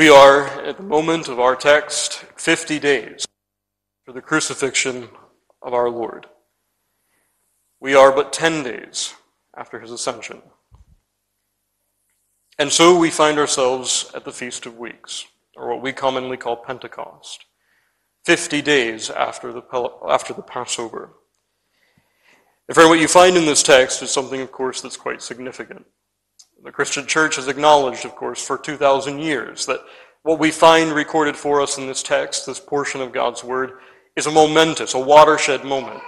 We are, at the moment of our text, 50 days for the crucifixion of our Lord. We are but 10 days after his ascension. And so we find ourselves at the Feast of Weeks, or what we commonly call Pentecost, 50 days after the, after the Passover. And friend, what you find in this text is something, of course, that's quite significant. The Christian church has acknowledged, of course, for 2,000 years that what we find recorded for us in this text, this portion of God's Word, is a momentous, a watershed moment.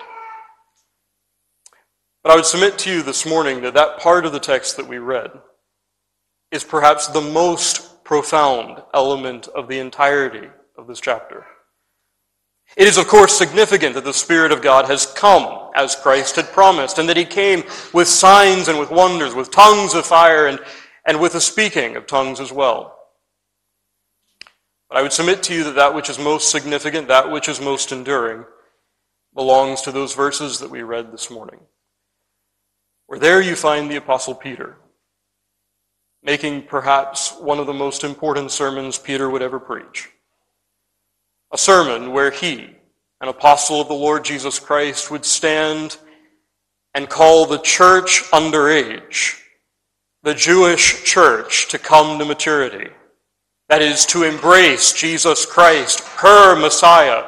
But I would submit to you this morning that that part of the text that we read is perhaps the most profound element of the entirety of this chapter. It is, of course, significant that the Spirit of God has come as Christ had promised, and that he came with signs and with wonders, with tongues of fire, and, and with the speaking of tongues as well. But I would submit to you that that which is most significant, that which is most enduring, belongs to those verses that we read this morning. Where there you find the Apostle Peter, making perhaps one of the most important sermons Peter would ever preach. A sermon where he, an apostle of the Lord Jesus Christ, would stand and call the church underage, the Jewish church, to come to maturity. That is, to embrace Jesus Christ, her Messiah,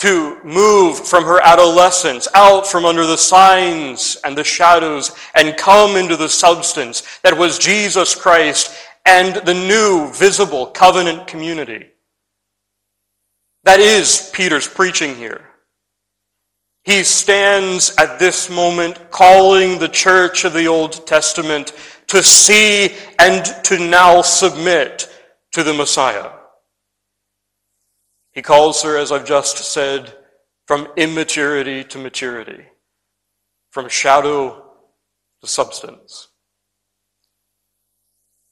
to move from her adolescence out from under the signs and the shadows and come into the substance that was Jesus Christ and the new visible covenant community. That is Peter's preaching here. He stands at this moment calling the church of the Old Testament to see and to now submit to the Messiah. He calls her, as I've just said, from immaturity to maturity, from shadow to substance.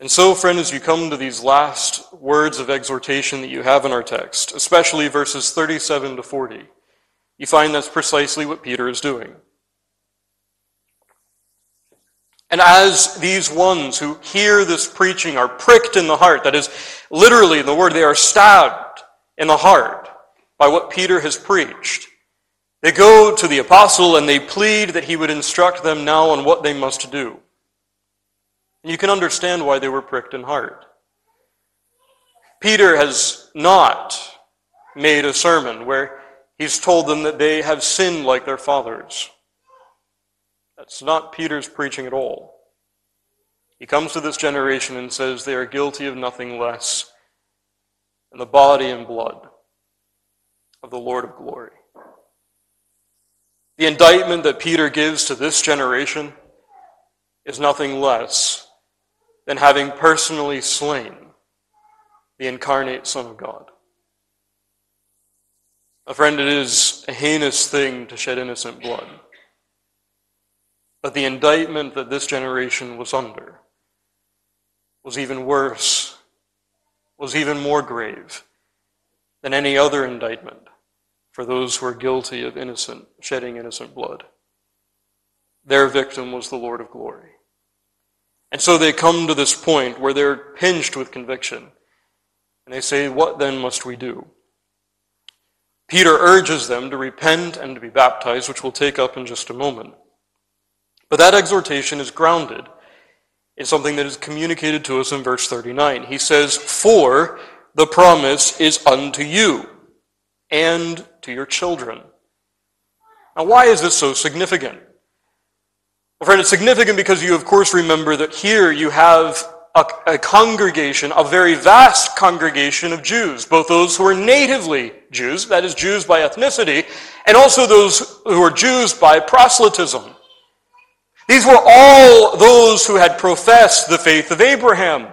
And so, friend, as you come to these last words of exhortation that you have in our text, especially verses 37 to 40, you find that's precisely what Peter is doing. And as these ones who hear this preaching are pricked in the heart, that is literally in the word, they are stabbed in the heart by what Peter has preached, they go to the apostle and they plead that he would instruct them now on what they must do. You can understand why they were pricked in heart. Peter has not made a sermon where he's told them that they have sinned like their fathers. That's not Peter's preaching at all. He comes to this generation and says they are guilty of nothing less than the body and blood of the Lord of glory. The indictment that Peter gives to this generation is nothing less than having personally slain the incarnate Son of God. A friend, it is a heinous thing to shed innocent blood. But the indictment that this generation was under was even worse, was even more grave than any other indictment for those who are guilty of innocent, shedding innocent blood. Their victim was the Lord of glory. And so they come to this point where they're pinched with conviction. And they say, What then must we do? Peter urges them to repent and to be baptized, which we'll take up in just a moment. But that exhortation is grounded in something that is communicated to us in verse 39. He says, For the promise is unto you and to your children. Now, why is this so significant? Well, friend, it's significant because you, of course, remember that here you have a, a, congregation, a very vast congregation of Jews, both those who are natively Jews, that is, Jews by ethnicity, and also those who are Jews by proselytism. These were all those who had professed the faith of Abraham.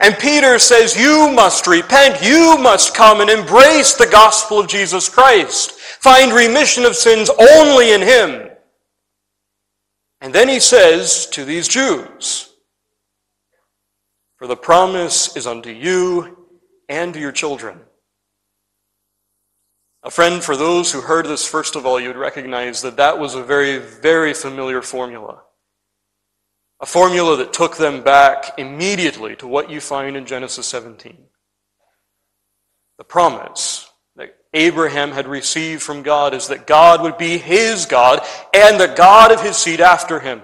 And Peter says, You must repent. You must come and embrace the gospel of Jesus Christ. Find remission of sins only in Him. And then he says to these Jews, For the promise is unto you and to your children. A friend, for those who heard this, first of all, you would recognize that that was a very, very familiar formula. A formula that took them back immediately to what you find in Genesis 17. The promise Abraham had received from God is that God would be his God and the God of his seed after him.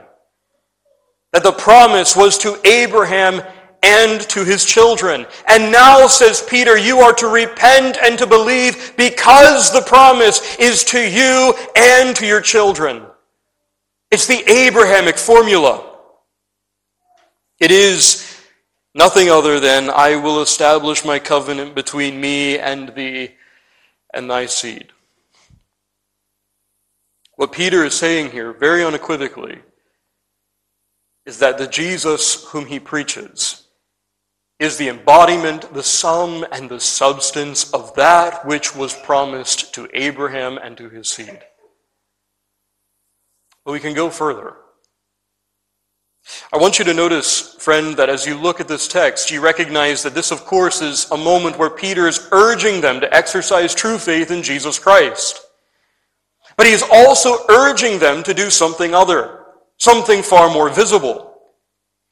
That the promise was to Abraham and to his children. And now, says Peter, you are to repent and to believe because the promise is to you and to your children. It's the Abrahamic formula. It is nothing other than I will establish my covenant between me and thee and thy seed. What Peter is saying here, very unequivocally, is that the Jesus whom he preaches is the embodiment, the sum, and the substance of that which was promised to Abraham and to his seed. But we can go further. I want you to notice, friend, that as you look at this text, you recognize that this, of course, is a moment where Peter is urging them to exercise true faith in Jesus Christ. But he is also urging them to do something other, something far more visible.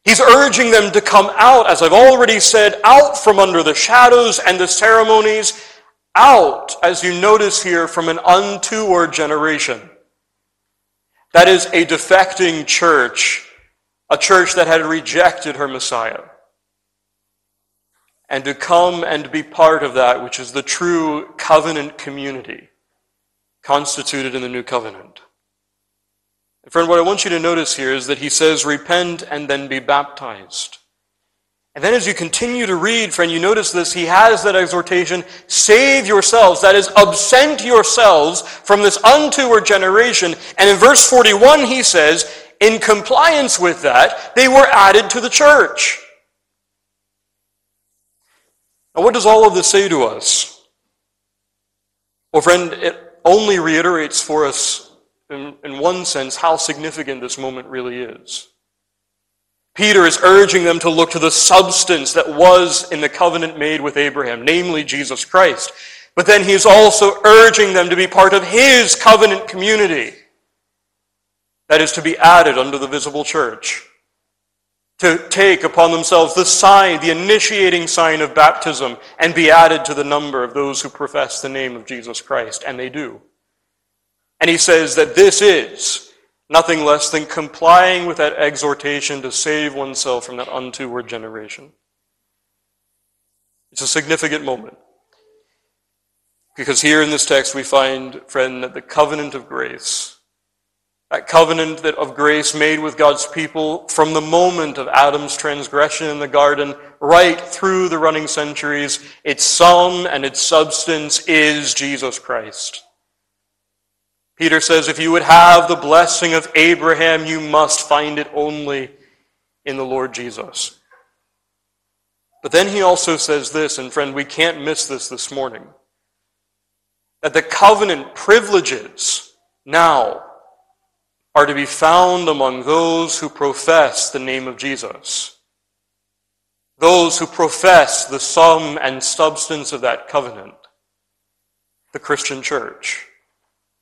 He's urging them to come out, as I've already said, out from under the shadows and the ceremonies, out, as you notice here, from an untoward generation. That is a defecting church a church that had rejected her Messiah. And to come and be part of that, which is the true covenant community constituted in the new covenant. And friend, what I want you to notice here is that he says, repent and then be baptized. And then as you continue to read, friend, you notice this, he has that exhortation, save yourselves, that is, absent yourselves from this untoward generation. And in verse 41, he says, in compliance with that, they were added to the church. Now, what does all of this say to us? Well, friend, it only reiterates for us, in, in one sense, how significant this moment really is. Peter is urging them to look to the substance that was in the covenant made with Abraham, namely Jesus Christ. But then he is also urging them to be part of his covenant community that is to be added unto the visible church, to take upon themselves the sign, the initiating sign of baptism, and be added to the number of those who profess the name of Jesus Christ, and they do. And he says that this is nothing less than complying with that exhortation to save oneself from that untoward generation. It's a significant moment. Because here in this text we find, friend, that the covenant of grace that covenant that of grace made with God's people from the moment of Adam's transgression in the garden right through the running centuries, its sum and its substance is Jesus Christ. Peter says, if you would have the blessing of Abraham, you must find it only in the Lord Jesus. But then he also says this, and friend, we can't miss this this morning, that the covenant privileges now are to be found among those who profess the name of Jesus. Those who profess the sum and substance of that covenant, the Christian church.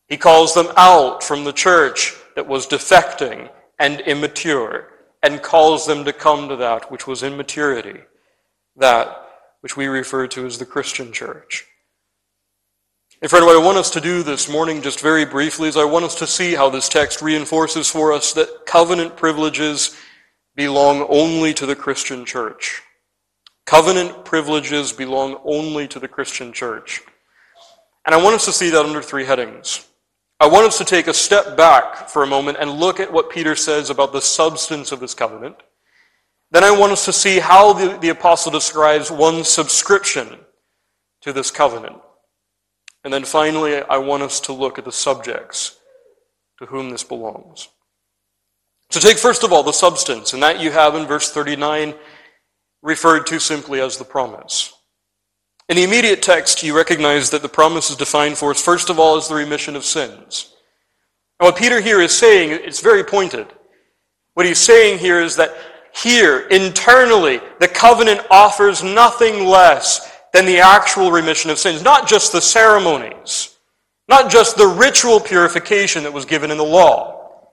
He calls them out from the church that was defecting and immature and calls them to come to that which was in maturity, that which we refer to as the Christian church. And friend, what I want us to do this morning, just very briefly, is I want us to see how this text reinforces for us that covenant privileges belong only to the Christian church. Covenant privileges belong only to the Christian church. And I want us to see that under three headings. I want us to take a step back for a moment and look at what Peter says about the substance of this covenant. Then I want us to see how the, the apostle describes one's subscription to this covenant. And then finally, I want us to look at the subjects to whom this belongs. So take first of all the substance, and that you have in verse 39 referred to simply as the promise. In the immediate text, you recognize that the promise is defined for us, first of all, as the remission of sins. And what Peter here is saying, it's very pointed. What he's saying here is that here, internally, the covenant offers nothing less than the actual remission of sins. Not just the ceremonies, not just the ritual purification that was given in the law,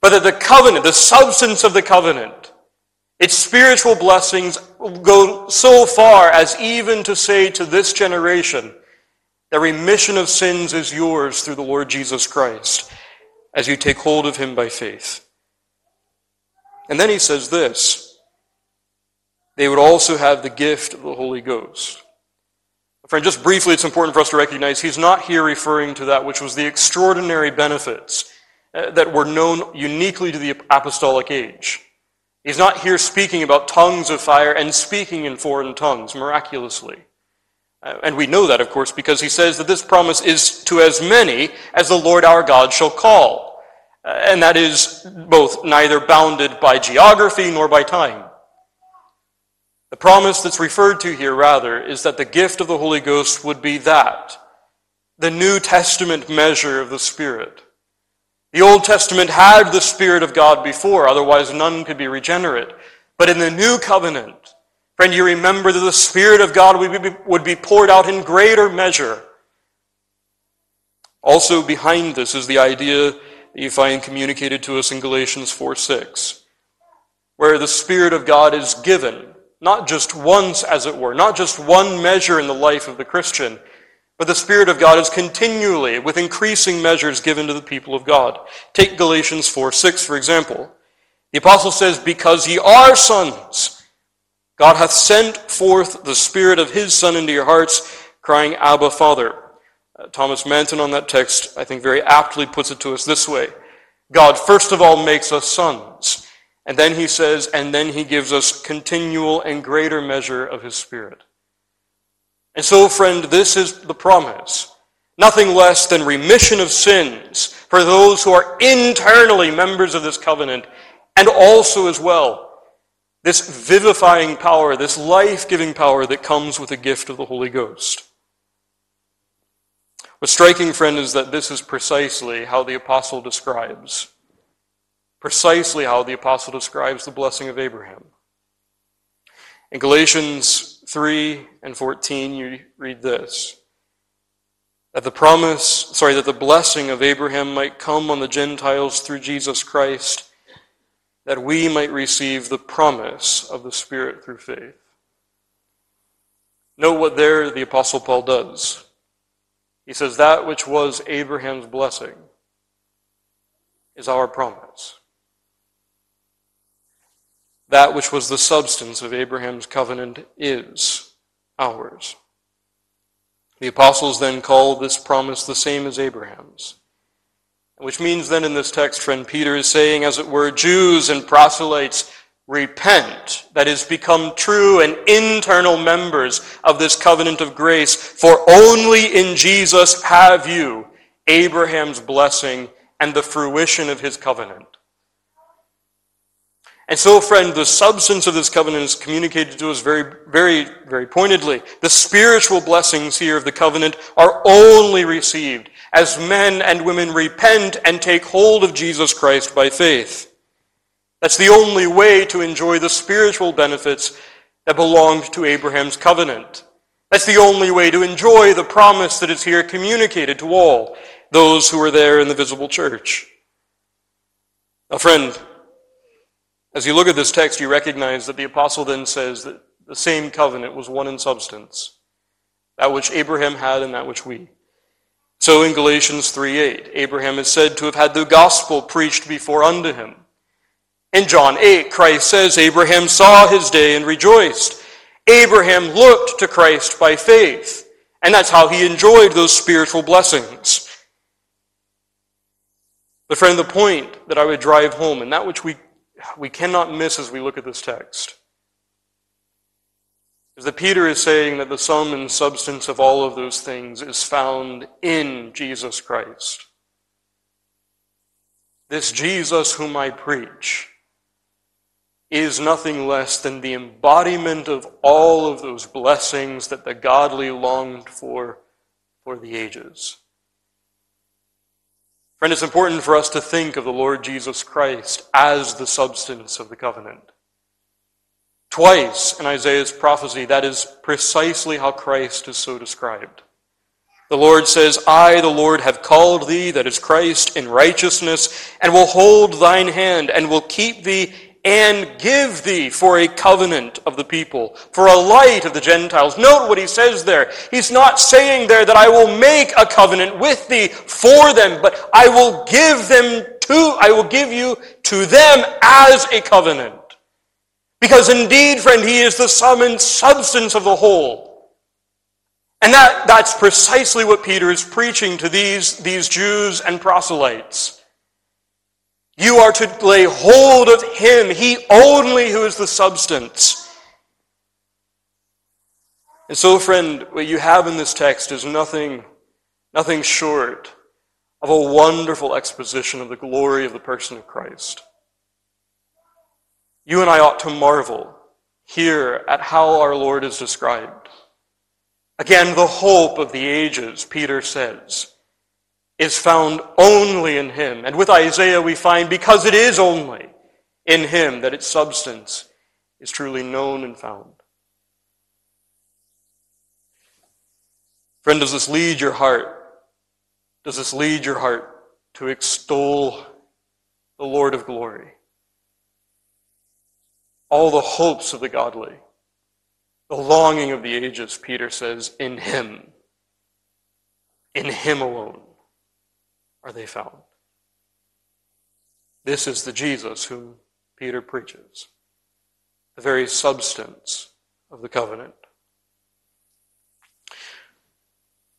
but that the covenant, the substance of the covenant, its spiritual blessings go so far as even to say to this generation, the remission of sins is yours through the Lord Jesus Christ as you take hold of him by faith. And then he says this they would also have the gift of the Holy Ghost. Friend, just briefly, it's important for us to recognize he's not here referring to that which was the extraordinary benefits uh, that were known uniquely to the apostolic age. He's not here speaking about tongues of fire and speaking in foreign tongues miraculously. Uh, and we know that, of course, because he says that this promise is to as many as the Lord our God shall call. Uh, and that is both neither bounded by geography nor by time. The promise that's referred to here, rather, is that the gift of the Holy Ghost would be that, the New Testament measure of the Spirit. The Old Testament had the Spirit of God before, otherwise none could be regenerate. But in the New Covenant, friend, you remember that the Spirit of God would be poured out in greater measure. Also behind this is the idea that you find communicated to us in Galatians 4 6, where the Spirit of God is given, not just once, as it were, not just one measure in the life of the Christian, but the Spirit of God is continually, with increasing measures, given to the people of God. Take Galatians 4 6, for example. The apostle says, Because ye are sons, God hath sent forth the Spirit of his Son into your hearts, crying, Abba, Father. Uh, Thomas Manton on that text, I think, very aptly puts it to us this way God, first of all, makes us sons. And then he says, and then he gives us continual and greater measure of his Spirit. And so, friend, this is the promise. Nothing less than remission of sins for those who are internally members of this covenant, and also as well, this vivifying power, this life giving power that comes with the gift of the Holy Ghost. What's striking, friend, is that this is precisely how the apostle describes, precisely how the apostle describes the blessing of Abraham. In Galatians 3 and 14, you read this that the promise, sorry, that the blessing of Abraham might come on the Gentiles through Jesus Christ, that we might receive the promise of the Spirit through faith. Note what there the Apostle Paul does. He says, That which was Abraham's blessing is our promise that which was the substance of Abraham's covenant is ours. The apostles then call this promise the same as Abraham's. Which means then in this text, friend, Peter is saying, as it were, Jews and proselytes, repent, that is, become true and internal members of this covenant of grace, for only in Jesus have you Abraham's blessing and the fruition of his covenant. And so, friend, the substance of this covenant is communicated to us very, very, very pointedly. The spiritual blessings here of the covenant are only received as men and women repent and take hold of Jesus Christ by faith. That's the only way to enjoy the spiritual benefits that belonged to Abraham's covenant. That's the only way to enjoy the promise that is here communicated to all those who are there in the visible church. Now, friend, as you look at this text, you recognize that the apostle then says that the same covenant was one in substance, that which Abraham had and that which we. So in Galatians 3:8, Abraham is said to have had the gospel preached before unto him. In John 8, Christ says Abraham saw his day and rejoiced. Abraham looked to Christ by faith, and that's how he enjoyed those spiritual blessings. But friend, the point that I would drive home, and that which we we cannot miss as we look at this text is that Peter is saying that the sum and substance of all of those things is found in Jesus Christ. This Jesus whom I preach is nothing less than the embodiment of all of those blessings that the godly longed for for the ages. Friend, it's important for us to think of the Lord Jesus Christ as the substance of the covenant. Twice in Isaiah's prophecy, that is precisely how Christ is so described. The Lord says, I, the Lord, have called thee, that is Christ, in righteousness, and will hold thine hand, and will keep thee, and give thee for a covenant of the people, for a light of the Gentiles. Note what he says there. He's not saying there that I will make a covenant with thee for them, but I will give them to, I will give you to them as a covenant. Because indeed, friend, he is the sum and substance of the whole. And that, that's precisely what Peter is preaching to these, these Jews and proselytes. You are to lay hold of him, he only who is the substance. And so, friend, what you have in this text is nothing, nothing short of a wonderful exposition of the glory of the person of Christ. You and I ought to marvel here at how our Lord is described. Again, the hope of the ages, Peter says, is found only in him. And with Isaiah, we find because it is only in him that its substance is truly known and found. Friend, does this lead your heart? Does this lead your heart to extol the Lord of glory? All the hopes of the godly the longing of the ages, Peter says, in him, in him alone are they found. This is the Jesus whom Peter preaches, the very substance of the covenant.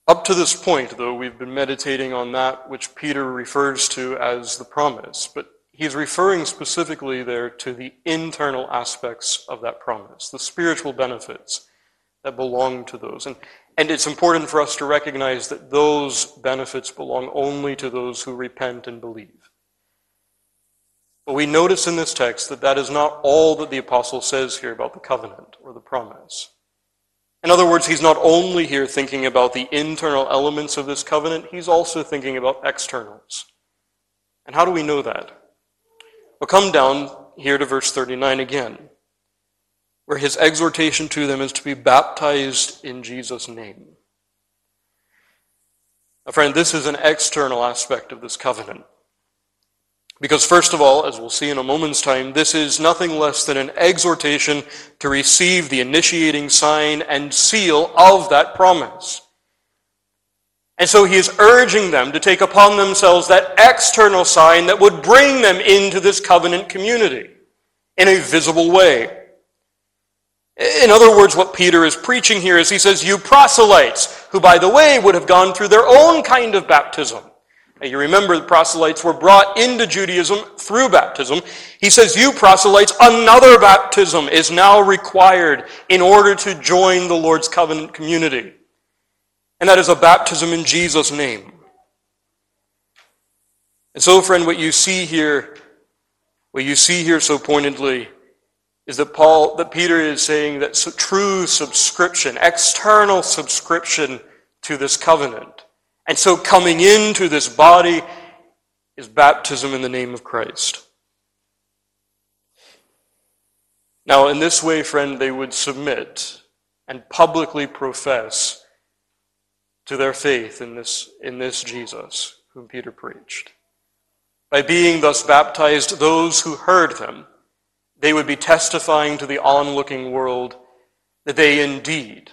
Up to this point, though, we've been meditating on that which Peter refers to as the promise, but he's referring specifically there to the internal aspects of that promise, the spiritual benefits that belong to those. And, and it's important for us to recognize that those benefits belong only to those who repent and believe. But we notice in this text that that is not all that the apostle says here about the covenant or the promise. In other words, he's not only here thinking about the internal elements of this covenant, he's also thinking about externals. And how do we know that? Well, come down here to verse 39 again, where his exhortation to them is to be baptized in Jesus' name. Now, friend, this is an external aspect of this covenant. Because, first of all, as we'll see in a moment's time, this is nothing less than an exhortation to receive the initiating sign and seal of that promise. And so he is urging them to take upon themselves that external sign that would bring them into this covenant community in a visible way. In other words, what Peter is preaching here is he says, You proselytes, who by the way would have gone through their own kind of baptism. Now, you remember the proselytes were brought into Judaism through baptism. He says, You proselytes, another baptism is now required in order to join the Lord's covenant community and that is a baptism in Jesus' name. And so, friend, what you see here, what you see here so pointedly, is that Paul, that Peter is saying that true subscription, external subscription to this covenant, and so coming into this body is baptism in the name of Christ. Now, in this way, friend, they would submit and publicly profess to their faith in this, in this Jesus whom Peter preached. By being thus baptized, those who heard them, they would be testifying to the onlooking world that they indeed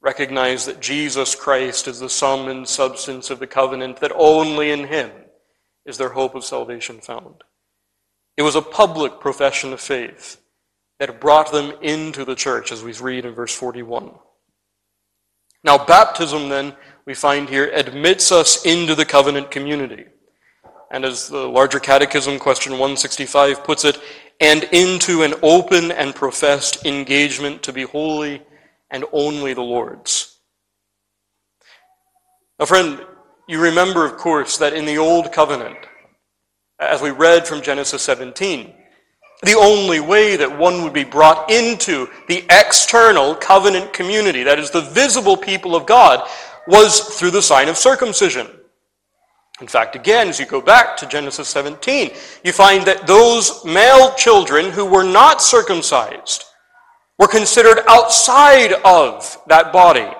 recognize that Jesus Christ is the sum and substance of the covenant, that only in him is their hope of salvation found. It was a public profession of faith that brought them into the church, as we read in verse 41. Now, baptism then we find here, admits us into the covenant community. And as the larger catechism, question 165, puts it, and into an open and professed engagement to be holy and only the Lord's. Now, friend, you remember, of course, that in the Old Covenant, as we read from Genesis 17, the only way that one would be brought into the external covenant community, that is, the visible people of God, was through the sign of circumcision. In fact, again, as you go back to Genesis 17, you find that those male children who were not circumcised were considered outside of that body.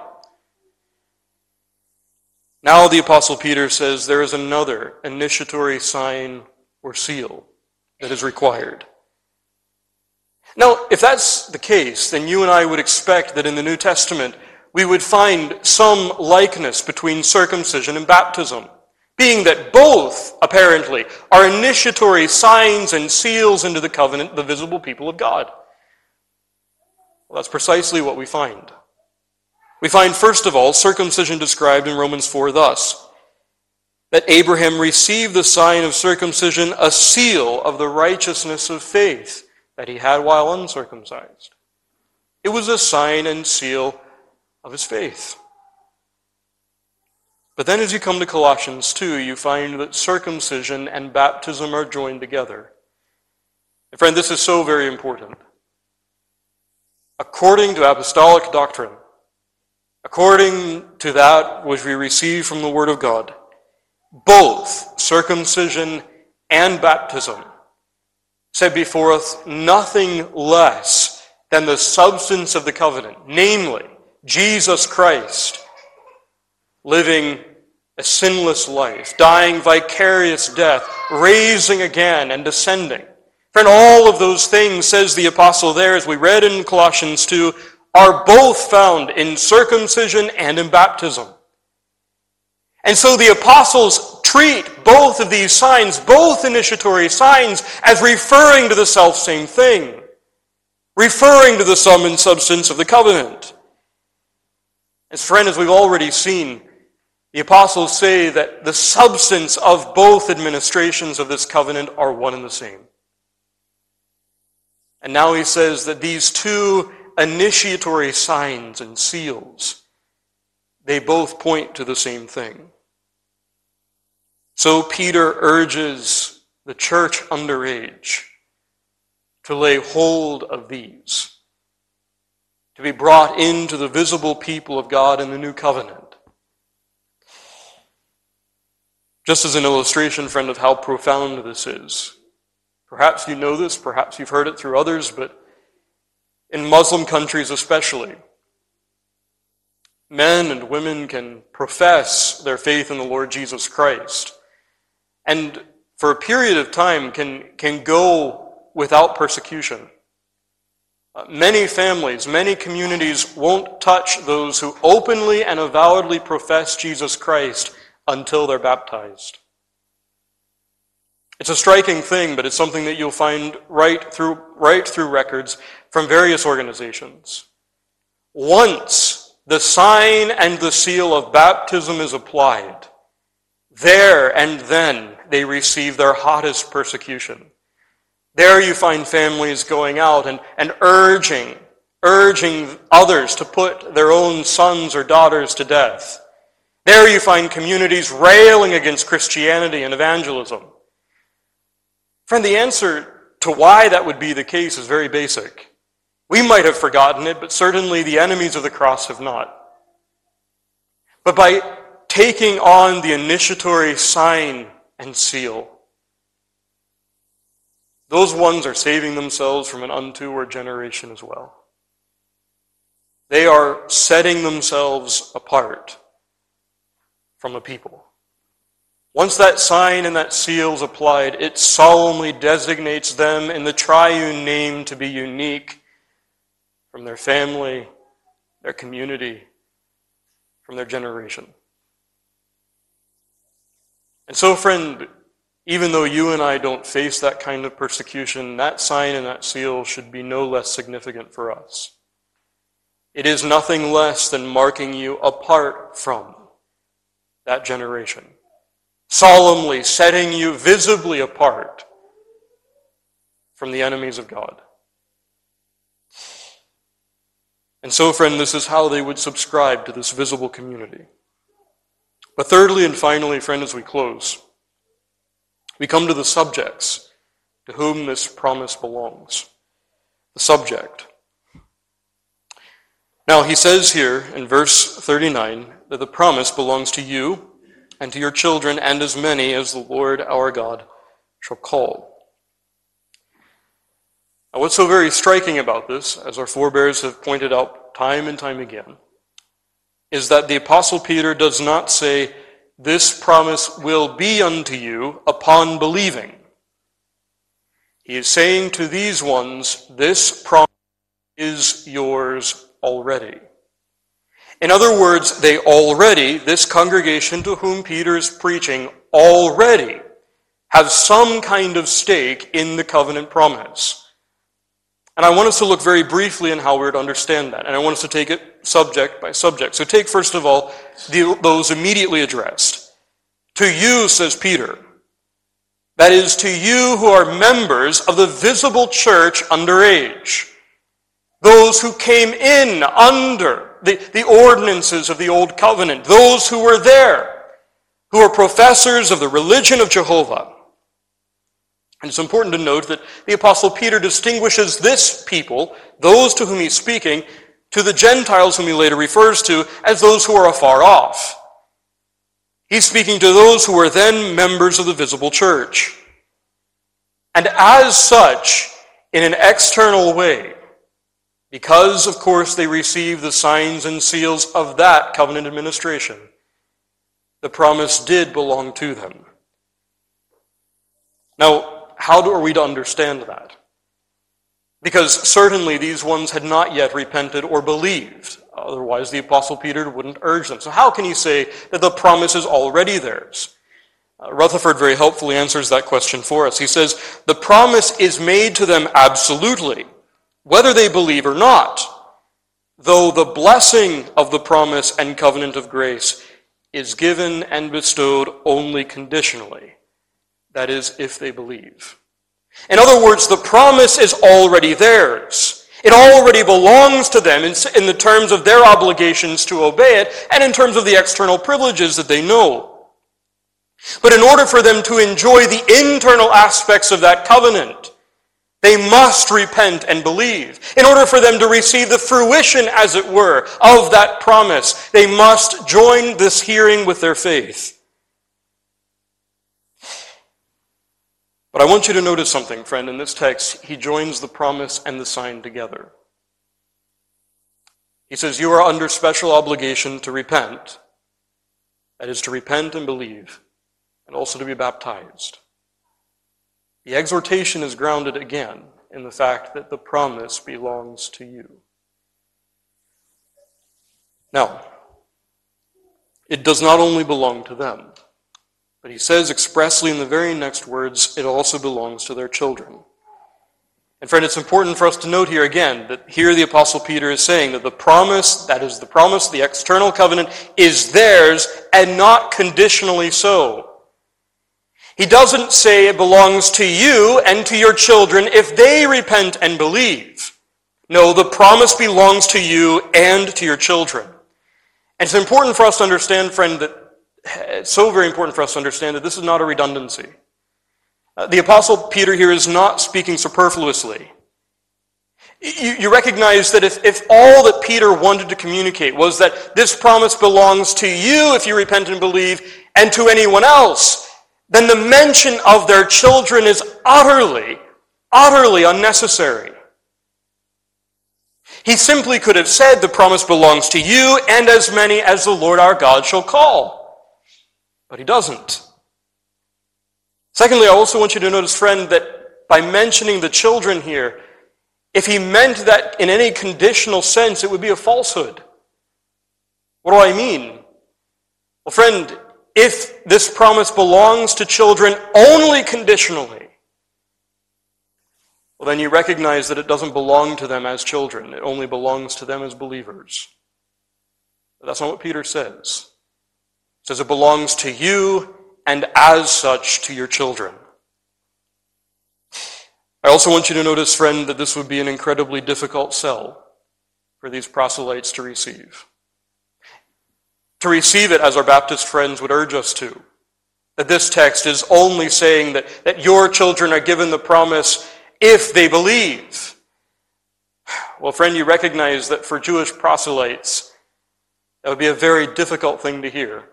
Now the Apostle Peter says there is another initiatory sign or seal that is required. Now, if that's the case, then you and I would expect that in the New Testament we would find some likeness between circumcision and baptism, being that both, apparently, are initiatory signs and seals into the covenant, the visible people of God. Well, that's precisely what we find. We find, first of all, circumcision described in Romans 4 thus that Abraham received the sign of circumcision, a seal of the righteousness of faith that he had while uncircumcised. It was a sign and seal of his faith. But then, as you come to Colossians 2, you find that circumcision and baptism are joined together. And friend, this is so very important. According to apostolic doctrine, according to that which we receive from the Word of God, both circumcision and baptism set before us nothing less than the substance of the covenant, namely, Jesus Christ living a sinless life, dying vicarious death, raising again, and descending. Friend, all of those things, says the apostle there, as we read in Colossians 2, are both found in circumcision and in baptism. And so the apostles treat both of these signs, both initiatory signs, as referring to the self same thing, referring to the sum and substance of the covenant. As friend, as we've already seen, the apostles say that the substance of both administrations of this covenant are one and the same. And now he says that these two initiatory signs and seals, they both point to the same thing. So Peter urges the church underage to lay hold of these, to be brought into the visible people of God in the new covenant. Just as an illustration, friend, of how profound this is. Perhaps you know this, perhaps you've heard it through others, but in Muslim countries especially, men and women can profess their faith in the Lord Jesus Christ and for a period of time can, can go without persecution. Uh, many families, many communities won't touch those who openly and avowedly profess Jesus Christ until they're baptized. It's a striking thing, but it's something that you'll find right through, right through records from various organizations. Once the sign and the seal of baptism is applied, there and then they receive their hottest persecution. There you find families going out and, and urging, urging others to put their own sons or daughters to death. There you find communities railing against Christianity and evangelism. Friend, the answer to why that would be the case is very basic. We might have forgotten it, but certainly the enemies of the cross have not. But by taking on the initiatory sign and seal, those ones are saving themselves from an untoward generation as well. They are setting themselves apart from a people. Once that sign and that seal is applied, it solemnly designates them in the triune name to be unique from their family, their community, from their generation. And so, friend, even though you and I don't face that kind of persecution, that sign and that seal should be no less significant for us. It is nothing less than marking you apart from that generation, solemnly setting you visibly apart from the enemies of God. And so, friend, this is how they would subscribe to this visible community. But thirdly and finally, friend, as we close, we come to the subjects to whom this promise belongs. The subject. Now, he says here in verse 39 that the promise belongs to you and to your children and as many as the Lord our God shall call. Now, what's so very striking about this, as our forebears have pointed out time and time again, is that the Apostle Peter does not say, this promise will be unto you upon believing. He is saying to these ones, this promise is yours already. In other words, they already, this congregation to whom Peter is preaching, already have some kind of stake in the covenant promise. And I want us to look very briefly in how we're to understand that. And I want us to take it subject by subject. So take, first of all, the, those immediately addressed. To you, says Peter, that is, to you who are members of the visible church under age, those who came in under the, the ordinances of the Old Covenant, those who were there, who are professors of the religion of Jehovah. And it's important to note that the Apostle Peter distinguishes this people, those to whom he's speaking, to the Gentiles whom he later refers to as those who are afar off. He's speaking to those who were then members of the visible church. And as such, in an external way, because, of course, they receive the signs and seals of that covenant administration, the promise did belong to them. Now, how are we to understand that? Because certainly these ones had not yet repented or believed. Otherwise, the Apostle Peter wouldn't urge them. So, how can he say that the promise is already theirs? Uh, Rutherford very helpfully answers that question for us. He says, The promise is made to them absolutely, whether they believe or not, though the blessing of the promise and covenant of grace is given and bestowed only conditionally. That is, if they believe. In other words, the promise is already theirs. It already belongs to them in, the terms of their obligations to obey it and in terms of the external privileges that they know. But in order for them to enjoy the internal aspects of that covenant, they must repent and believe. In order for them to receive the fruition, as it were, of that promise, they must join this hearing with their faith. But I want you to notice something, friend. In this text, he joins the promise and the sign together. He says, You are under special obligation to repent. That is, to repent and believe, and also to be baptized. The exhortation is grounded again in the fact that the promise belongs to you. Now, it does not only belong to them. But he says expressly in the very next words, it also belongs to their children. And friend, it's important for us to note here again that here the Apostle Peter is saying that the promise, that is the promise, the external covenant, is theirs and not conditionally so. He doesn't say it belongs to you and to your children if they repent and believe. No, the promise belongs to you and to your children. And it's important for us to understand, friend, that it's so very important for us to understand that this is not a redundancy. Uh, the Apostle Peter here is not speaking superfluously. You, you recognize that if, if all that Peter wanted to communicate was that this promise belongs to you if you repent and believe, and to anyone else, then the mention of their children is utterly, utterly unnecessary. He simply could have said, The promise belongs to you and as many as the Lord our God shall call. But he doesn't. Secondly, I also want you to notice, friend, that by mentioning the children here, if he meant that in any conditional sense, it would be a falsehood. What do I mean? Well, friend, if this promise belongs to children only conditionally, well, then you recognize that it doesn't belong to them as children. It only belongs to them as believers. But that's not what Peter says He says it belongs to you and as such to your children. I also want you to notice, friend, that this would be an incredibly difficult sell for these proselytes to receive. To receive it as our Baptist friends would urge us to. That this text is only saying that, that your children are given the promise if they believe. Well, friend, you recognize that for Jewish proselytes, that would be a very difficult thing to hear.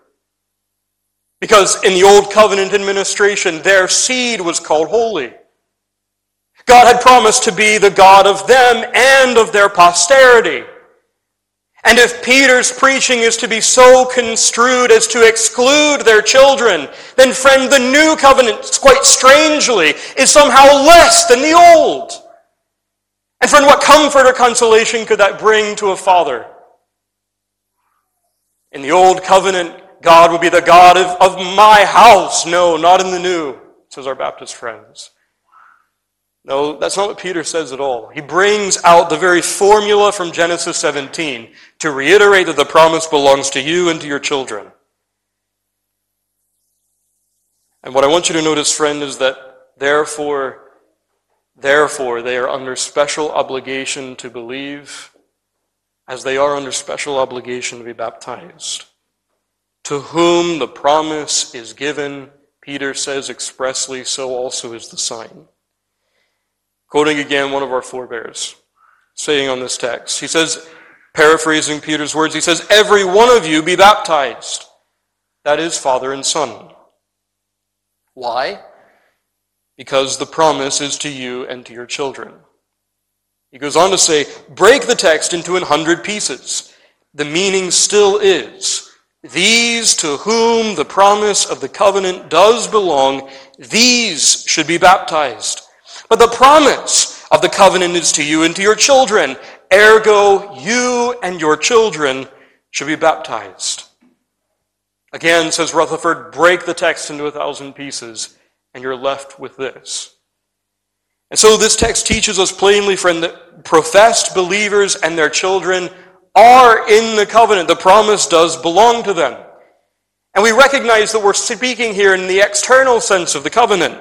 Because in the Old Covenant administration, their seed was called holy. God had promised to be the God of them and of their posterity. And if Peter's preaching is to be so construed as to exclude their children, then, friend, the new covenant, quite strangely, is somehow less than the old. And, friend, what comfort or consolation could that bring to a father? In the old covenant, God would be the God of, of my house. No, not in the new, says our Baptist friends. No, that's not what Peter says at all. He brings out the very formula from Genesis 17 to reiterate that the promise belongs to you and to your children. And what I want you to notice, friend, is that therefore, therefore, they are under special obligation to believe as they are under special obligation to be baptized. To whom the promise is given, Peter says expressly, so also is the sign. Quoting again one of our forebears, saying on this text, he says, paraphrasing Peter's words, he says, Every one of you be baptized. That is, Father and Son. Why? Because the promise is to you and to your children. He goes on to say, break the text into a hundred pieces. The meaning still is, these to whom the promise of the covenant does belong, these should be baptized. But the promise of the covenant is to you and to your children. Ergo, you and your children should be baptized. Again, says Rutherford, break the text into a thousand pieces, and you're left with this. And so this text teaches us plainly, friend, that professed believers and their children are in the covenant. The promise does belong to them. And we recognize that we're speaking here in the external sense of the covenant.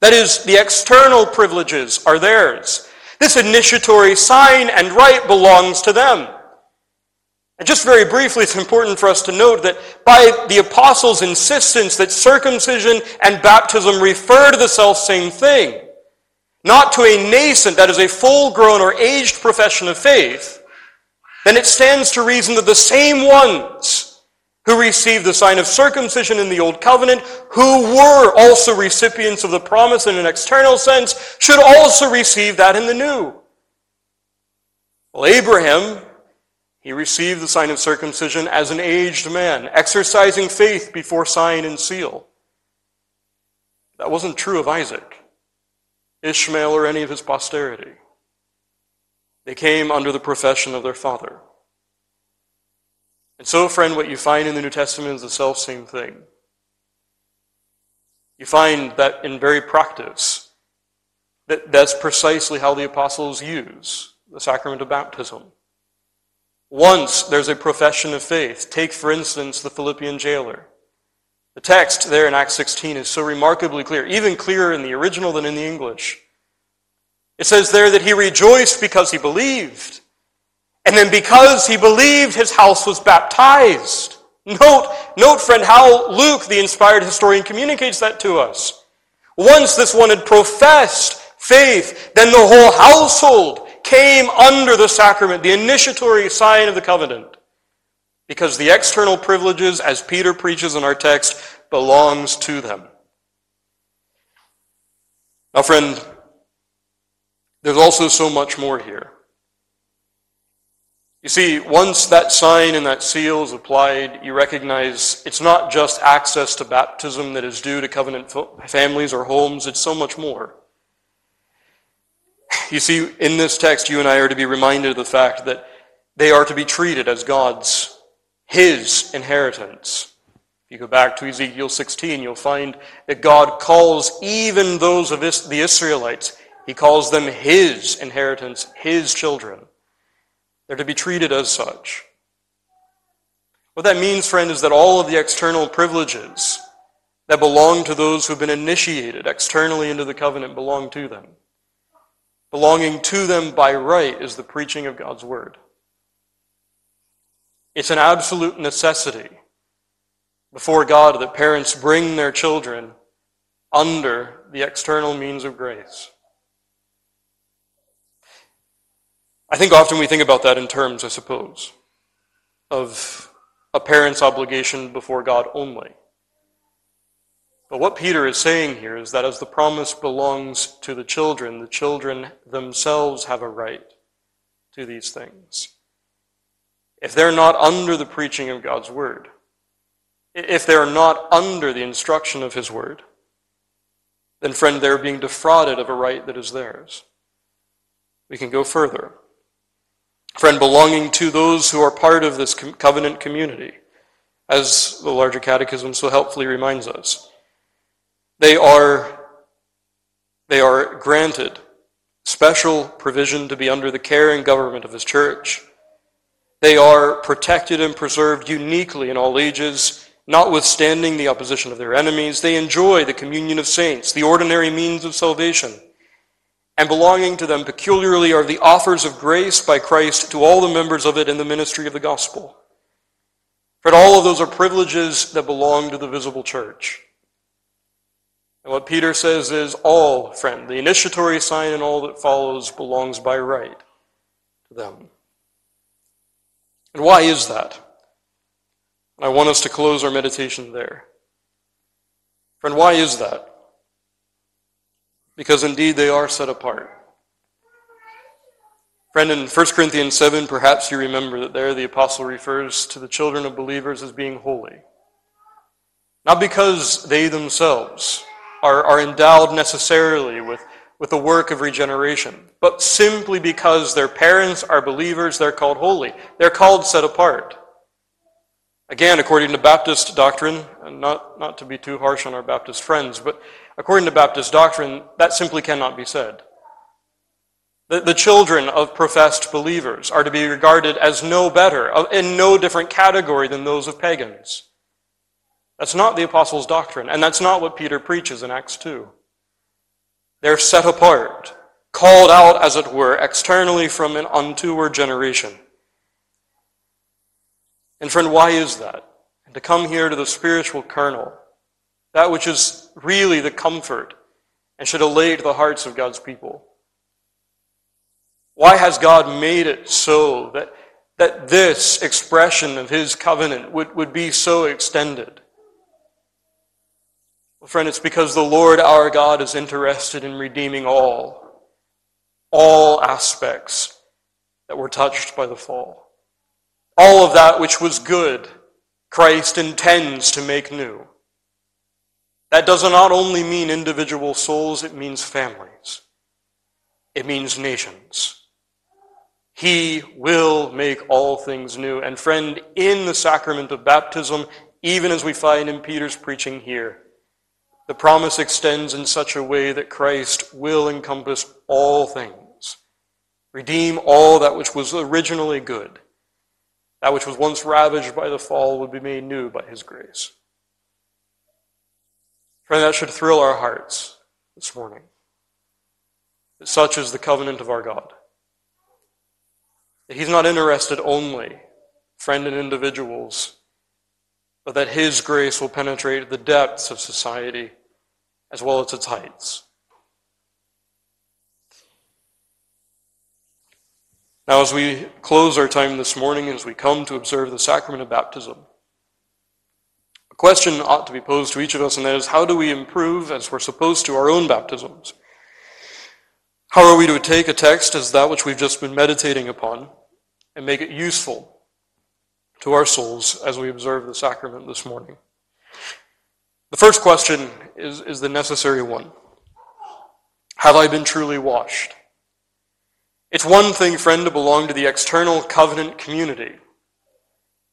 That is, the external privileges are theirs. This initiatory sign and right belongs to them. And just very briefly, it's important for us to note that by the apostles' insistence that circumcision and baptism refer to the self same thing, not to a nascent, that is, a full grown or aged profession of faith, then it stands to reason that the same ones who received the sign of circumcision in the Old Covenant, who were also recipients of the promise in an external sense, should also receive that in the New. Well, Abraham, he received the sign of circumcision as an aged man, exercising faith before sign and seal. That wasn't true of Isaac, Ishmael, or any of his posterity. They came under the profession of their father. And so, friend, what you find in the New Testament is the self same thing. You find that in very practice, that that's precisely how the apostles use the sacrament of baptism. Once there's a profession of faith. Take, for instance, the Philippian jailer. The text there in Acts 16 is so remarkably clear, even clearer in the original than in the English. It says there that he rejoiced because he believed. And then because he believed, his house was baptized. Note, note, friend, how Luke, the inspired historian, communicates that to us. Once this one had professed faith, then the whole household came under the sacrament, the initiatory sign of the covenant. Because the external privileges, as Peter preaches in our text, belongs to them. Now, friend, there's also so much more here. You see, once that sign and that seal is applied, you recognize it's not just access to baptism that is due to covenant families or homes, it's so much more. You see, in this text, you and I are to be reminded of the fact that they are to be treated as God's, His inheritance. If you go back to Ezekiel 16, you'll find that God calls even those of the Israelites, He calls them His inheritance, His children. They're to be treated as such. What that means, friend, is that all of the external privileges that belong to those who've been initiated externally into the covenant belong to them. Belonging to them by right is the preaching of God's word. It's an absolute necessity before God that parents bring their children under the external means of grace. I think often we think about that in terms, I suppose, of a parent's obligation before God only. But what Peter is saying here is that as the promise belongs to the children, the children themselves have a right to these things. if they're not under the preaching of God's word, if they're not under the instruction of his word, then, friend, they're being defrauded of a right that is theirs. We can go further. Friend, belonging to those who are part of this covenant community, as the larger catechism so helpfully reminds us, they are, they are granted special provision to be under the care and government of his church. They are protected and preserved uniquely in all ages Notwithstanding the opposition of their enemies, they enjoy the communion of saints, the ordinary means of salvation. And belonging to them peculiarly are the offers of grace by Christ to all the members of it in the ministry of the gospel. For all of those are privileges that belong to the visible church. And what Peter says is all, friend, the initiatory sign and all that follows belongs by right to them. And why is that? I want us to close our meditation there. Friend, why is that? Because indeed they are set apart. Friend, in 1 Corinthians 7, perhaps you remember that there the apostle refers to the children of believers as being holy. Not because they themselves are, are endowed necessarily with, with the work of regeneration, but simply because their parents are believers, they're called holy. They're called set apart. Again, according to Baptist doctrine, and not, not to be too harsh on our Baptist friends, but according to Baptist doctrine, that simply cannot be said. The, the children of professed believers are to be regarded as no better, in no different category than those of pagans. That's not the apostles' doctrine, and that's not what Peter preaches in Acts 2. They're set apart, called out, as it were, externally from an untoward generation. And friend, why is that? And to come here to the spiritual kernel, that which is really the comfort and should elate the hearts of God's people. Why has God made it so that, that this expression of His covenant would, would be so extended? Well, friend, it's because the Lord our God is interested in redeeming all, all aspects that were touched by the fall. All of that which was good, Christ intends to make new. That does not only mean individual souls, it means families. It means nations. He will make all things new. And friend, in the sacrament of baptism, even as we find in Peter's preaching here, the promise extends in such a way that Christ will encompass all things, redeem all that which was originally good, that which was once ravaged by the fall would be made new by his grace. Friend, that should thrill our hearts this morning. Such is the covenant of our God. That he's not interested only, friend, in individuals, but that his grace will penetrate the depths of society as well as its heights. Now, as we close our time this morning, as we come to observe the sacrament of baptism, question ought to be posed to each of us, and that is how do we improve, as we're supposed to, our own baptisms? How are we to take a text as that which we've just been meditating upon and make it useful to our souls as we observe the sacrament this morning? The first question is, is the necessary one Have I been truly washed? It's one thing, friend, to belong to the external covenant community.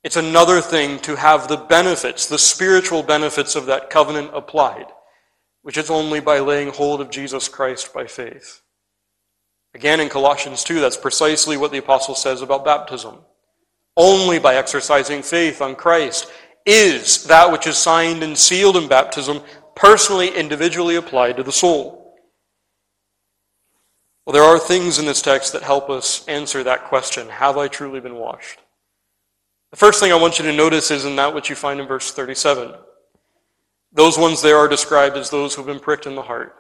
It's another thing to have the benefits, the spiritual benefits of that covenant applied, which is only by laying hold of Jesus Christ by faith. Again, in Colossians 2, that's precisely what the apostle says about baptism. Only by exercising faith on Christ is that which is signed and sealed in baptism personally, individually applied to the soul. Well, there are things in this text that help us answer that question Have I truly been washed? The first thing I want you to notice is in that which you find in verse 37. Those ones there are described as those who have been pricked in the heart.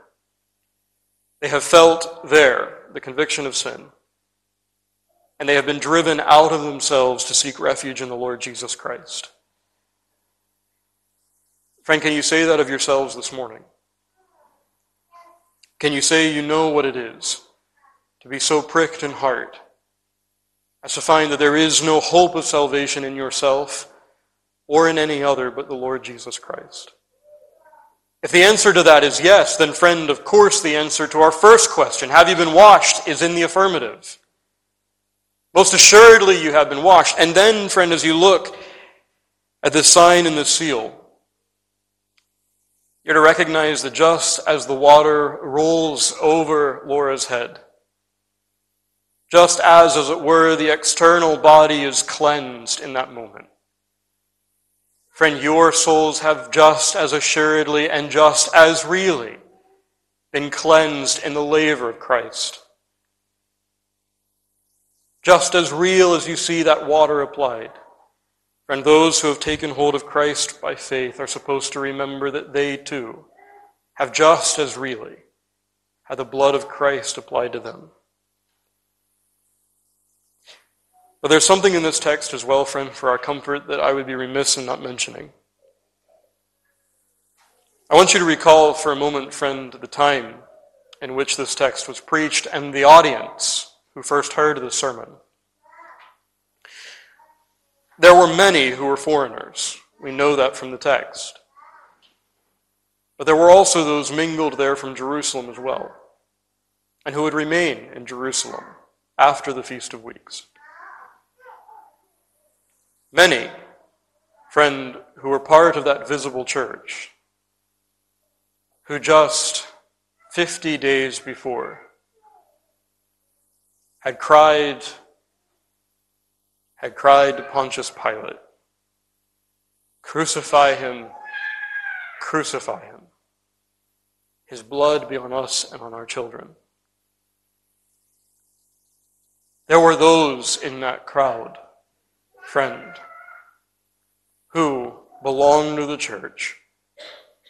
They have felt there the conviction of sin. And they have been driven out of themselves to seek refuge in the Lord Jesus Christ. Friend, can you say that of yourselves this morning? Can you say you know what it is to be so pricked in heart as to find that there is no hope of salvation in yourself or in any other but the Lord Jesus Christ? If the answer to that is yes, then, friend, of course, the answer to our first question, have you been washed, is in the affirmative. Most assuredly, you have been washed. And then, friend, as you look at the sign and the seal, you're to recognize that just as the water rolls over Laura's head, just as, as it were, the external body is cleansed in that moment, friend, your souls have just as assuredly and just as really been cleansed in the laver of Christ. Just as real as you see that water applied. Friend, those who have taken hold of Christ by faith are supposed to remember that they too have just as really had the blood of Christ applied to them. But there's something in this text as well, friend, for our comfort that I would be remiss in not mentioning. I want you to recall for a moment, friend, the time in which this text was preached and the audience who first heard the sermon. There were many who were foreigners. We know that from the text. But there were also those mingled there from Jerusalem as well, and who would remain in Jerusalem after the Feast of Weeks. Many, friend, who were part of that visible church, who just 50 days before had cried had cried to Pontius Pilate, Crucify him, crucify him. His blood be on us and on our children. There were those in that crowd, friend, who belonged to the church,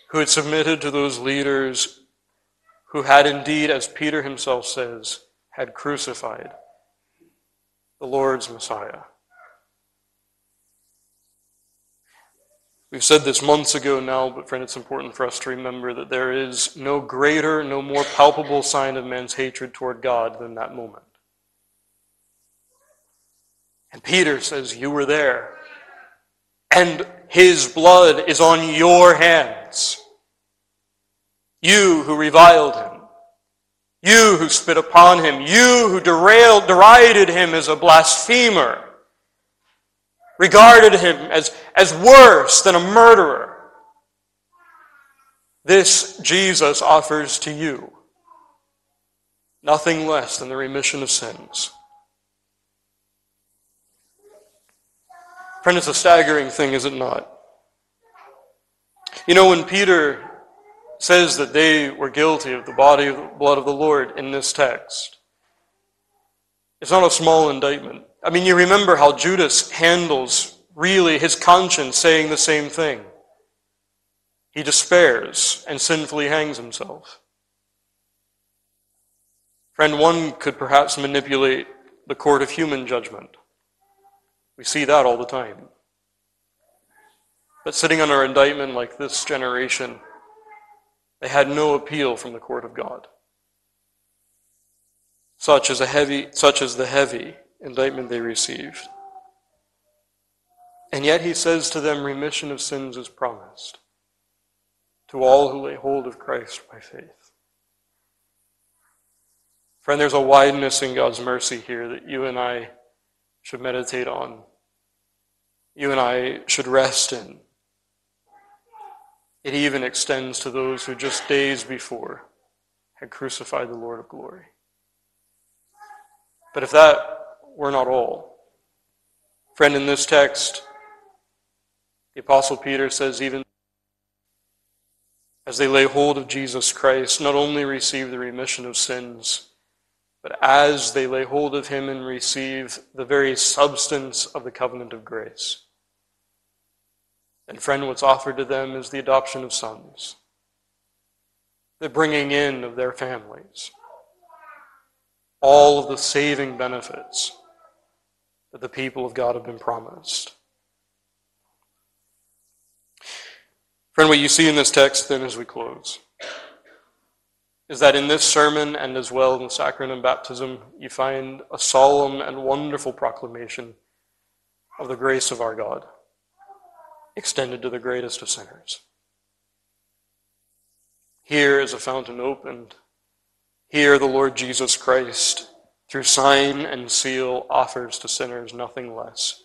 who had submitted to those leaders who had indeed, as Peter himself says, had crucified the Lord's Messiah. We've said this months ago now, but friend, it's important for us to remember that there is no greater, no more palpable sign of man's hatred toward God than that moment. And Peter says, You were there. And his blood is on your hands. You who reviled him. You who spit upon him. You who derailed, derided him as a blasphemer regarded him as, as worse than a murderer. This Jesus offers to you nothing less than the remission of sins. Friend, it's a staggering thing, is it not? You know, when Peter says that they were guilty of the body of the blood of the Lord in this text, it's not a small indictment. I mean, you remember how Judas handles really his conscience saying the same thing. He despairs and sinfully hangs himself. Friend, one could perhaps manipulate the court of human judgment. We see that all the time. But sitting under indictment like this generation, they had no appeal from the court of God. Such as a heavy, such as the heavy indictment they received. And yet he says to them, remission of sins is promised to all who lay hold of Christ by faith. Friend, there's a wideness in God's mercy here that you and I should meditate on. You and I should rest in. It even extends to those who just days before had crucified the Lord of glory. But if that we're not all. Friend, in this text, the Apostle Peter says, even as they lay hold of Jesus Christ, not only receive the remission of sins, but as they lay hold of him and receive the very substance of the covenant of grace. And friend, what's offered to them is the adoption of sons, the bringing in of their families, all of the saving benefits that the people of God have been promised. Friend, what you see in this text then as we close is that in this sermon and as well in the sacrament of baptism, you find a solemn and wonderful proclamation of the grace of our God extended to the greatest of sinners. Here is a fountain opened. Here the Lord Jesus Christ, through sign and seal, offers to sinners nothing less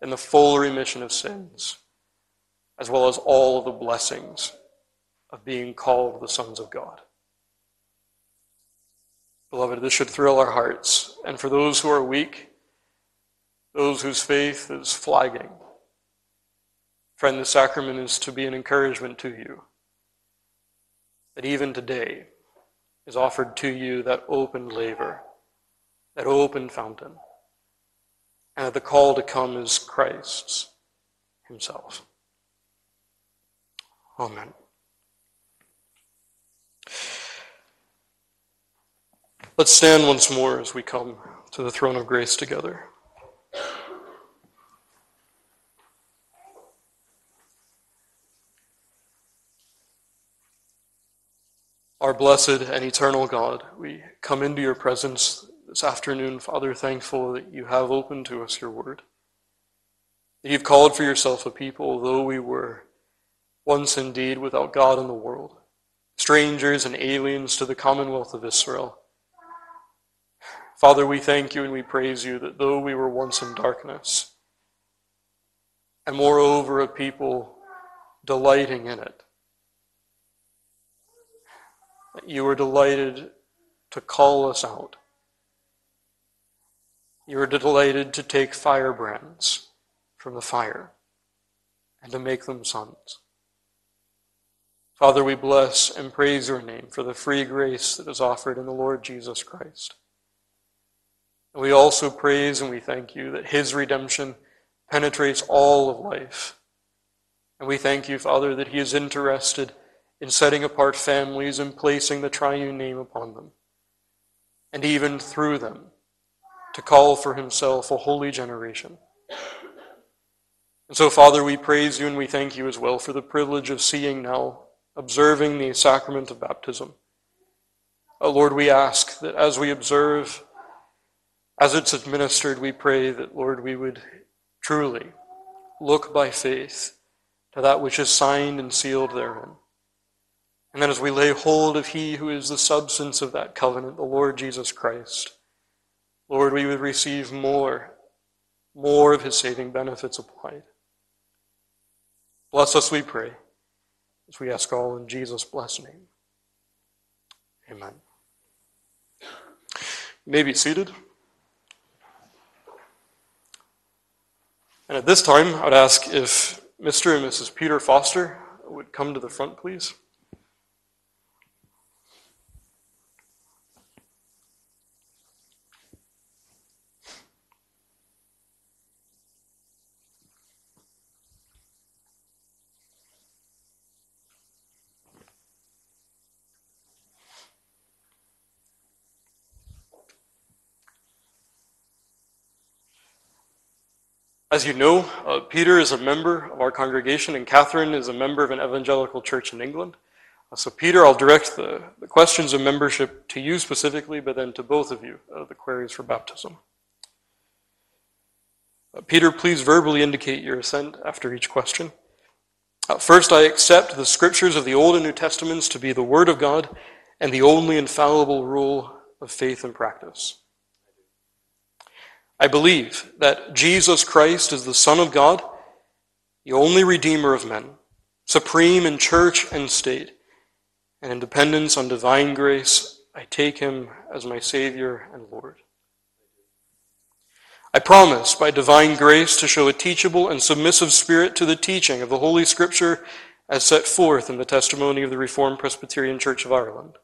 than the full remission of sins, as well as all of the blessings of being called the sons of God. Beloved, this should thrill our hearts. And for those who are weak, those whose faith is flagging, friend, the sacrament is to be an encouragement to you. That even today is offered to you that open laver, that open fountain, and that the call to come is Christ's Himself. Amen. Let's stand once more as we come to the throne of grace together. Our blessed and eternal God, we come into your presence this afternoon, Father, thankful that you have opened to us your word. That you've called for yourself a people, though we were once indeed without God in the world, strangers and aliens to the commonwealth of Israel. Father, we thank you and we praise you that though we were once in darkness, and moreover a people delighting in it, you were delighted to call us out. You were delighted to take firebrands from the fire and to make them sons. Father, we bless and praise your name for the free grace that is offered in the Lord Jesus Christ. We also praise and we thank you that his redemption penetrates all of life. And we thank you, Father, that he is interested in setting apart families and placing the triune name upon them. And even through them, to call for himself a holy generation. And so, Father, we praise you and we thank you as well for the privilege of seeing now, observing the sacrament of baptism. Oh, Lord, we ask that as we observe as it's administered, we pray that, Lord, we would truly look by faith to that which is signed and sealed therein. And then as we lay hold of He who is the substance of that covenant, the Lord Jesus Christ, Lord, we would receive more, more of His saving benefits applied. Bless us, we pray, as we ask all in Jesus' blessed name. Amen. You may be seated. And at this time, I would ask if Mr. and Mrs. Peter Foster would come to the front, please. As you know, uh, Peter is a member of our congregation, and Catherine is a member of an evangelical church in England. Uh, so, Peter, I'll direct the, the, questions of membership to you specifically, but then to both of you, uh, the queries for baptism. Uh, Peter, please verbally indicate your assent after each question. Uh, first, I accept the scriptures of the Old and New Testaments to be the Word of God and the only infallible rule of faith and practice. I believe that Jesus Christ is the Son of God, the only Redeemer of men, supreme in church and state, and in dependence on divine grace, I take him as my Savior and Lord. I promise by divine grace to show a teachable and submissive spirit to the teaching of the Holy Scripture as set forth in the testimony of the Reformed Presbyterian Church of Ireland.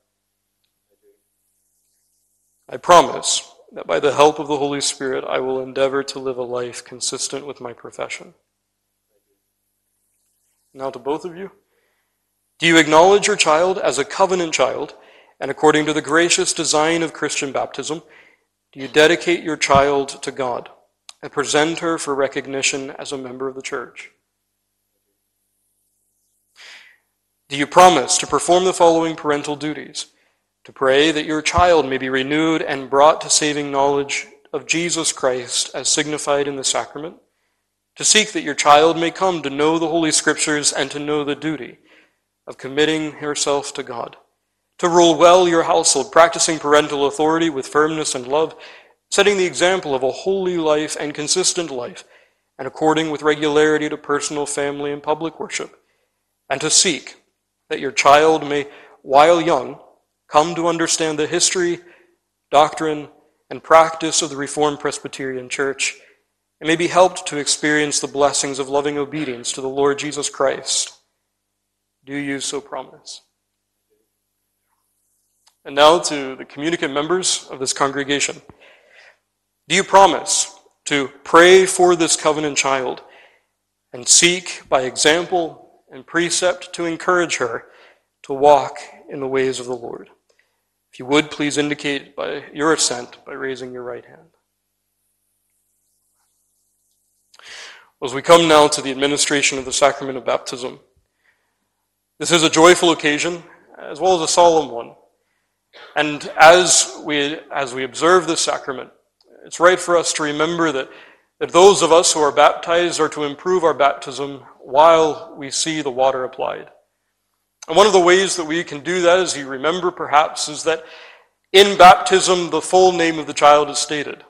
I promise that by the help of the Holy Spirit, I will endeavor to live a life consistent with my profession. Now, to both of you, do you acknowledge your child as a covenant child, and according to the gracious design of Christian baptism, do you dedicate your child to God and present her for recognition as a member of the church? Do you promise to perform the following parental duties? To pray that your child may be renewed and brought to saving knowledge of Jesus Christ as signified in the sacrament, to seek that your child may come to know the Holy Scriptures and to know the duty of committing herself to God, to rule well your household, practicing parental authority with firmness and love, setting the example of a holy life and consistent life, and according with regularity to personal, family, and public worship, and to seek that your child may, while young, come to understand the history, doctrine, and practice of the Reformed Presbyterian Church, and may be helped to experience the blessings of loving obedience to the Lord Jesus Christ. Do you so promise? And now to the communicant members of this congregation. Do you promise to pray for this covenant child and seek by example and precept to encourage her to walk in the ways of the Lord? If you would, please indicate by your assent by raising your right hand. As we come now to the administration of the sacrament of baptism, this is a joyful occasion as well as a solemn one. And as we, as we observe this sacrament, it's right for us to remember that, that those of us who are baptized are to improve our baptism while we see the water applied. And one of the ways that we can do that, as you remember perhaps, is that in baptism the full name of the child is stated.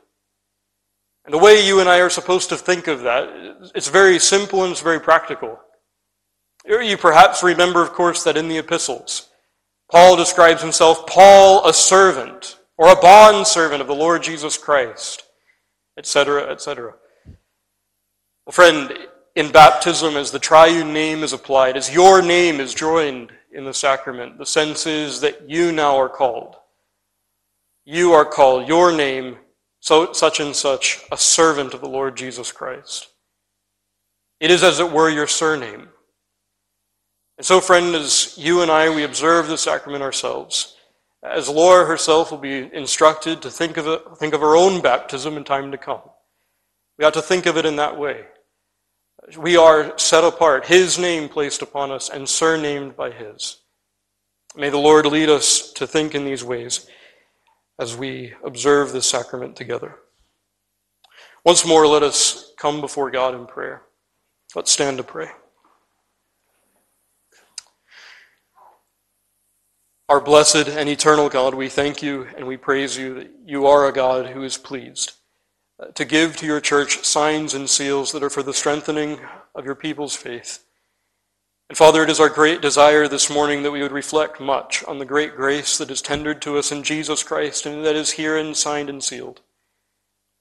And the way you and I are supposed to think of that, it's very simple and it's very practical. You perhaps remember, of course, that in the epistles, Paul describes himself, Paul, a servant, or a bond servant of the Lord Jesus Christ, etc., etc. Well, friend, in baptism as the triune name is applied, as your name is joined in the sacrament. The sense is that you now are called. You are called, your name, so, such and such, a servant of the Lord Jesus Christ. It is, as it were, your surname. And so, friend, as you and I, we observe the sacrament ourselves, as Laura herself will be instructed to think of, it, think of her own baptism in time to come, we ought to think of it in that way. We are set apart, His name placed upon us, and surnamed by His. May the Lord lead us to think in these ways as we observe this sacrament together. Once more, let us come before God in prayer. Let's stand to pray. Our blessed and eternal God, we thank you and we praise you that you are a God who is pleased to give to your church signs and seals that are for the strengthening of your people's faith. And Father, it is our great desire this morning that we would reflect much on the great grace that is tendered to us in Jesus Christ and that is herein signed and sealed.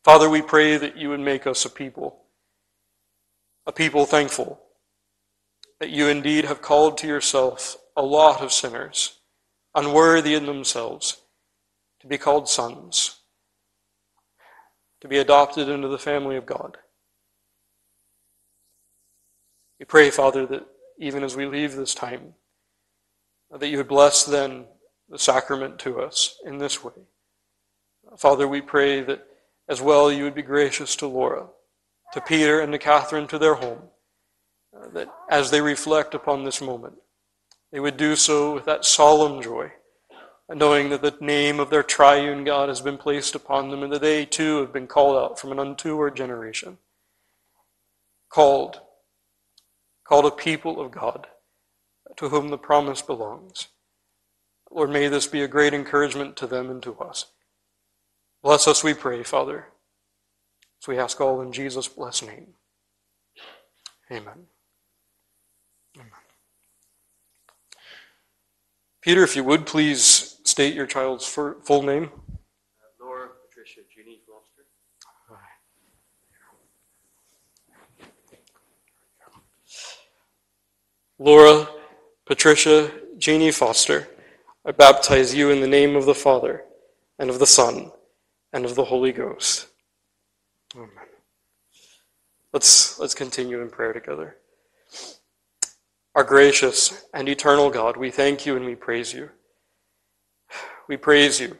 Father, we pray that you would make us a people, a people thankful, that you indeed have called to yourself a lot of sinners, unworthy in themselves, to be called sons to be adopted into the family of God. We pray, Father, that even as we leave this time, that you would bless then the sacrament to us in this way. Father, we pray that as well you would be gracious to Laura, to Peter, and to Catherine to their home, that as they reflect upon this moment, they would do so with that solemn joy knowing that the name of their triune God has been placed upon them and that they too have been called out from an untoward generation. Called, called a people of God to whom the promise belongs. Lord, may this be a great encouragement to them and to us. Bless us, we pray, Father, as we ask all in Jesus' blessed name. Amen. Amen. Peter, if you would please state your child's full name? Laura Patricia Jeannie Foster. Laura Patricia Jeannie Foster, I baptize you in the name of the Father, and of the Son, and of the Holy Ghost. Amen. Let's, let's continue in prayer together. Our gracious and eternal God, we thank you and we praise you we praise you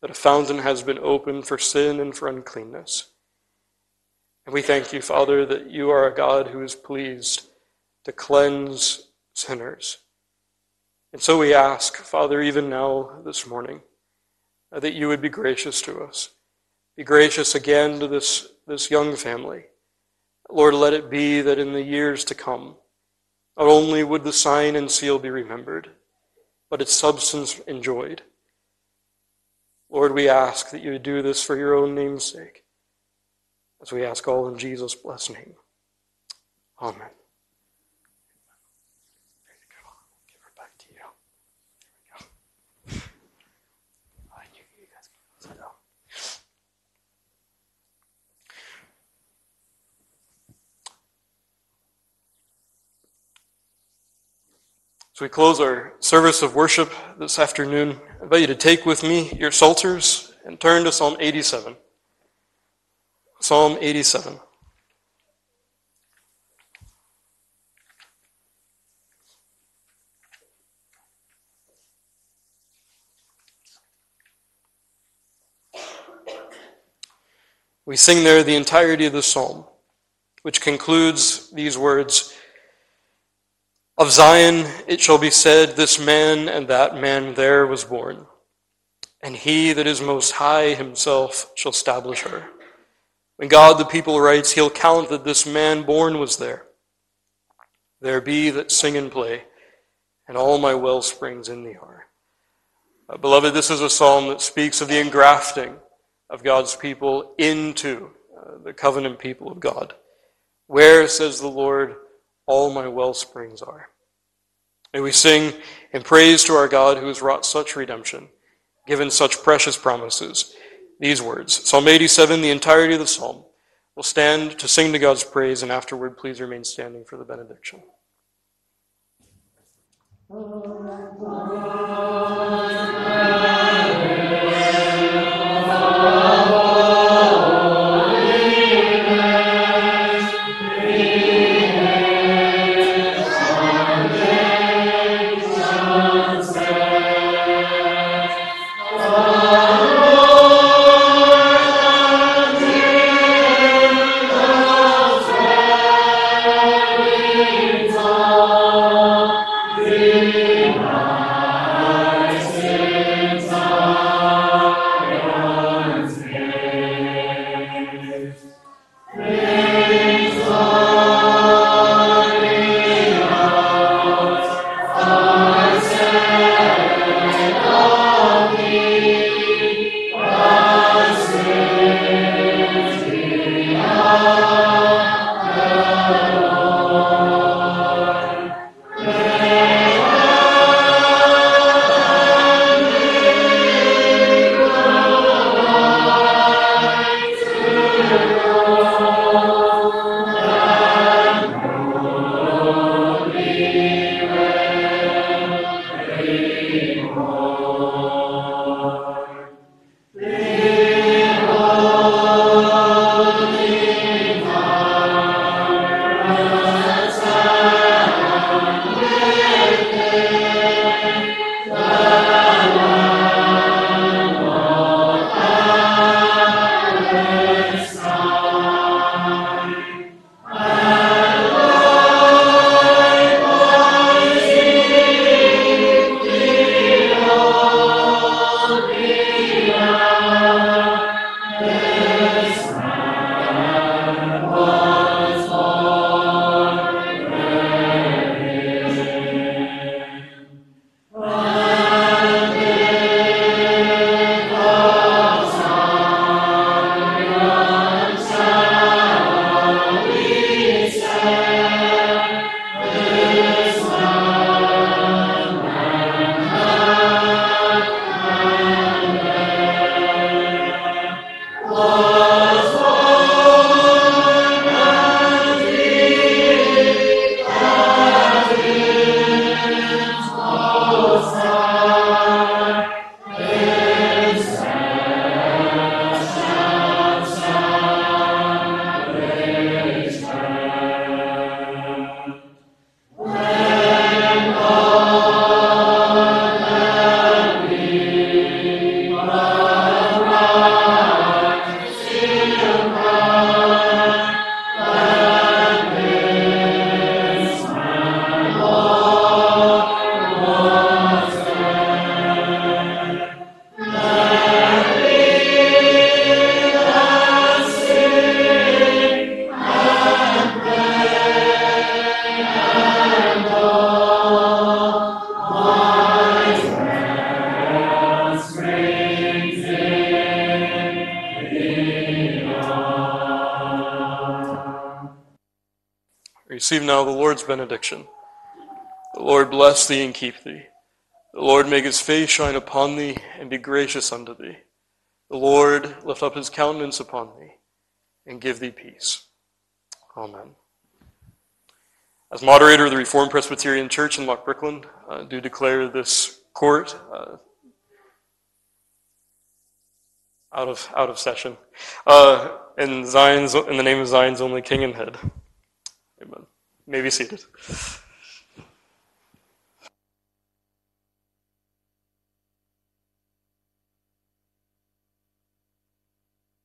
that a fountain has been opened for sin and for uncleanness. And we thank you, Father, that you are a God who is pleased to cleanse sinners. And so we ask, Father, even now this morning, that you would be gracious to us. Be gracious again to this, this young family. Lord, let it be that in the years to come, not only would the sign and seal be remembered, but its substance enjoyed. Lord, we ask that you would do this for your own name's sake, as we ask all in Jesus' blessed name. Amen. As we close our service of worship this afternoon, I invite you to take with me your psalters and turn to Psalm 87. Psalm 87. We sing there the entirety of the psalm, which concludes these words Of Zion it shall be said, This man and that man there was born, and he that is most high himself shall establish her. When God the people writes, He'll count that this man born was there. There be that sing and play, and all my well springs in thee are. Uh, beloved, this is a psalm that speaks of the engrafting of God's people into uh, the covenant people of God. Where, says the Lord, all my well springs are. May we sing in praise to our God who has wrought such redemption, given such precious promises. These words, Psalm 87, the entirety of the psalm. We'll stand to sing to God's praise, and afterward, please remain standing for the benediction. Oh, Amen. Lord's benediction. The Lord bless thee and keep thee. The Lord make his face shine upon thee and be gracious unto thee. The Lord lift up his countenance upon thee and give thee peace. Amen. As moderator of the Reformed Presbyterian Church in Loughbrickland, uh, do declare this court uh, out of out of session. Uh, in Zion's in the name of Zion's only King and Head. May be seated.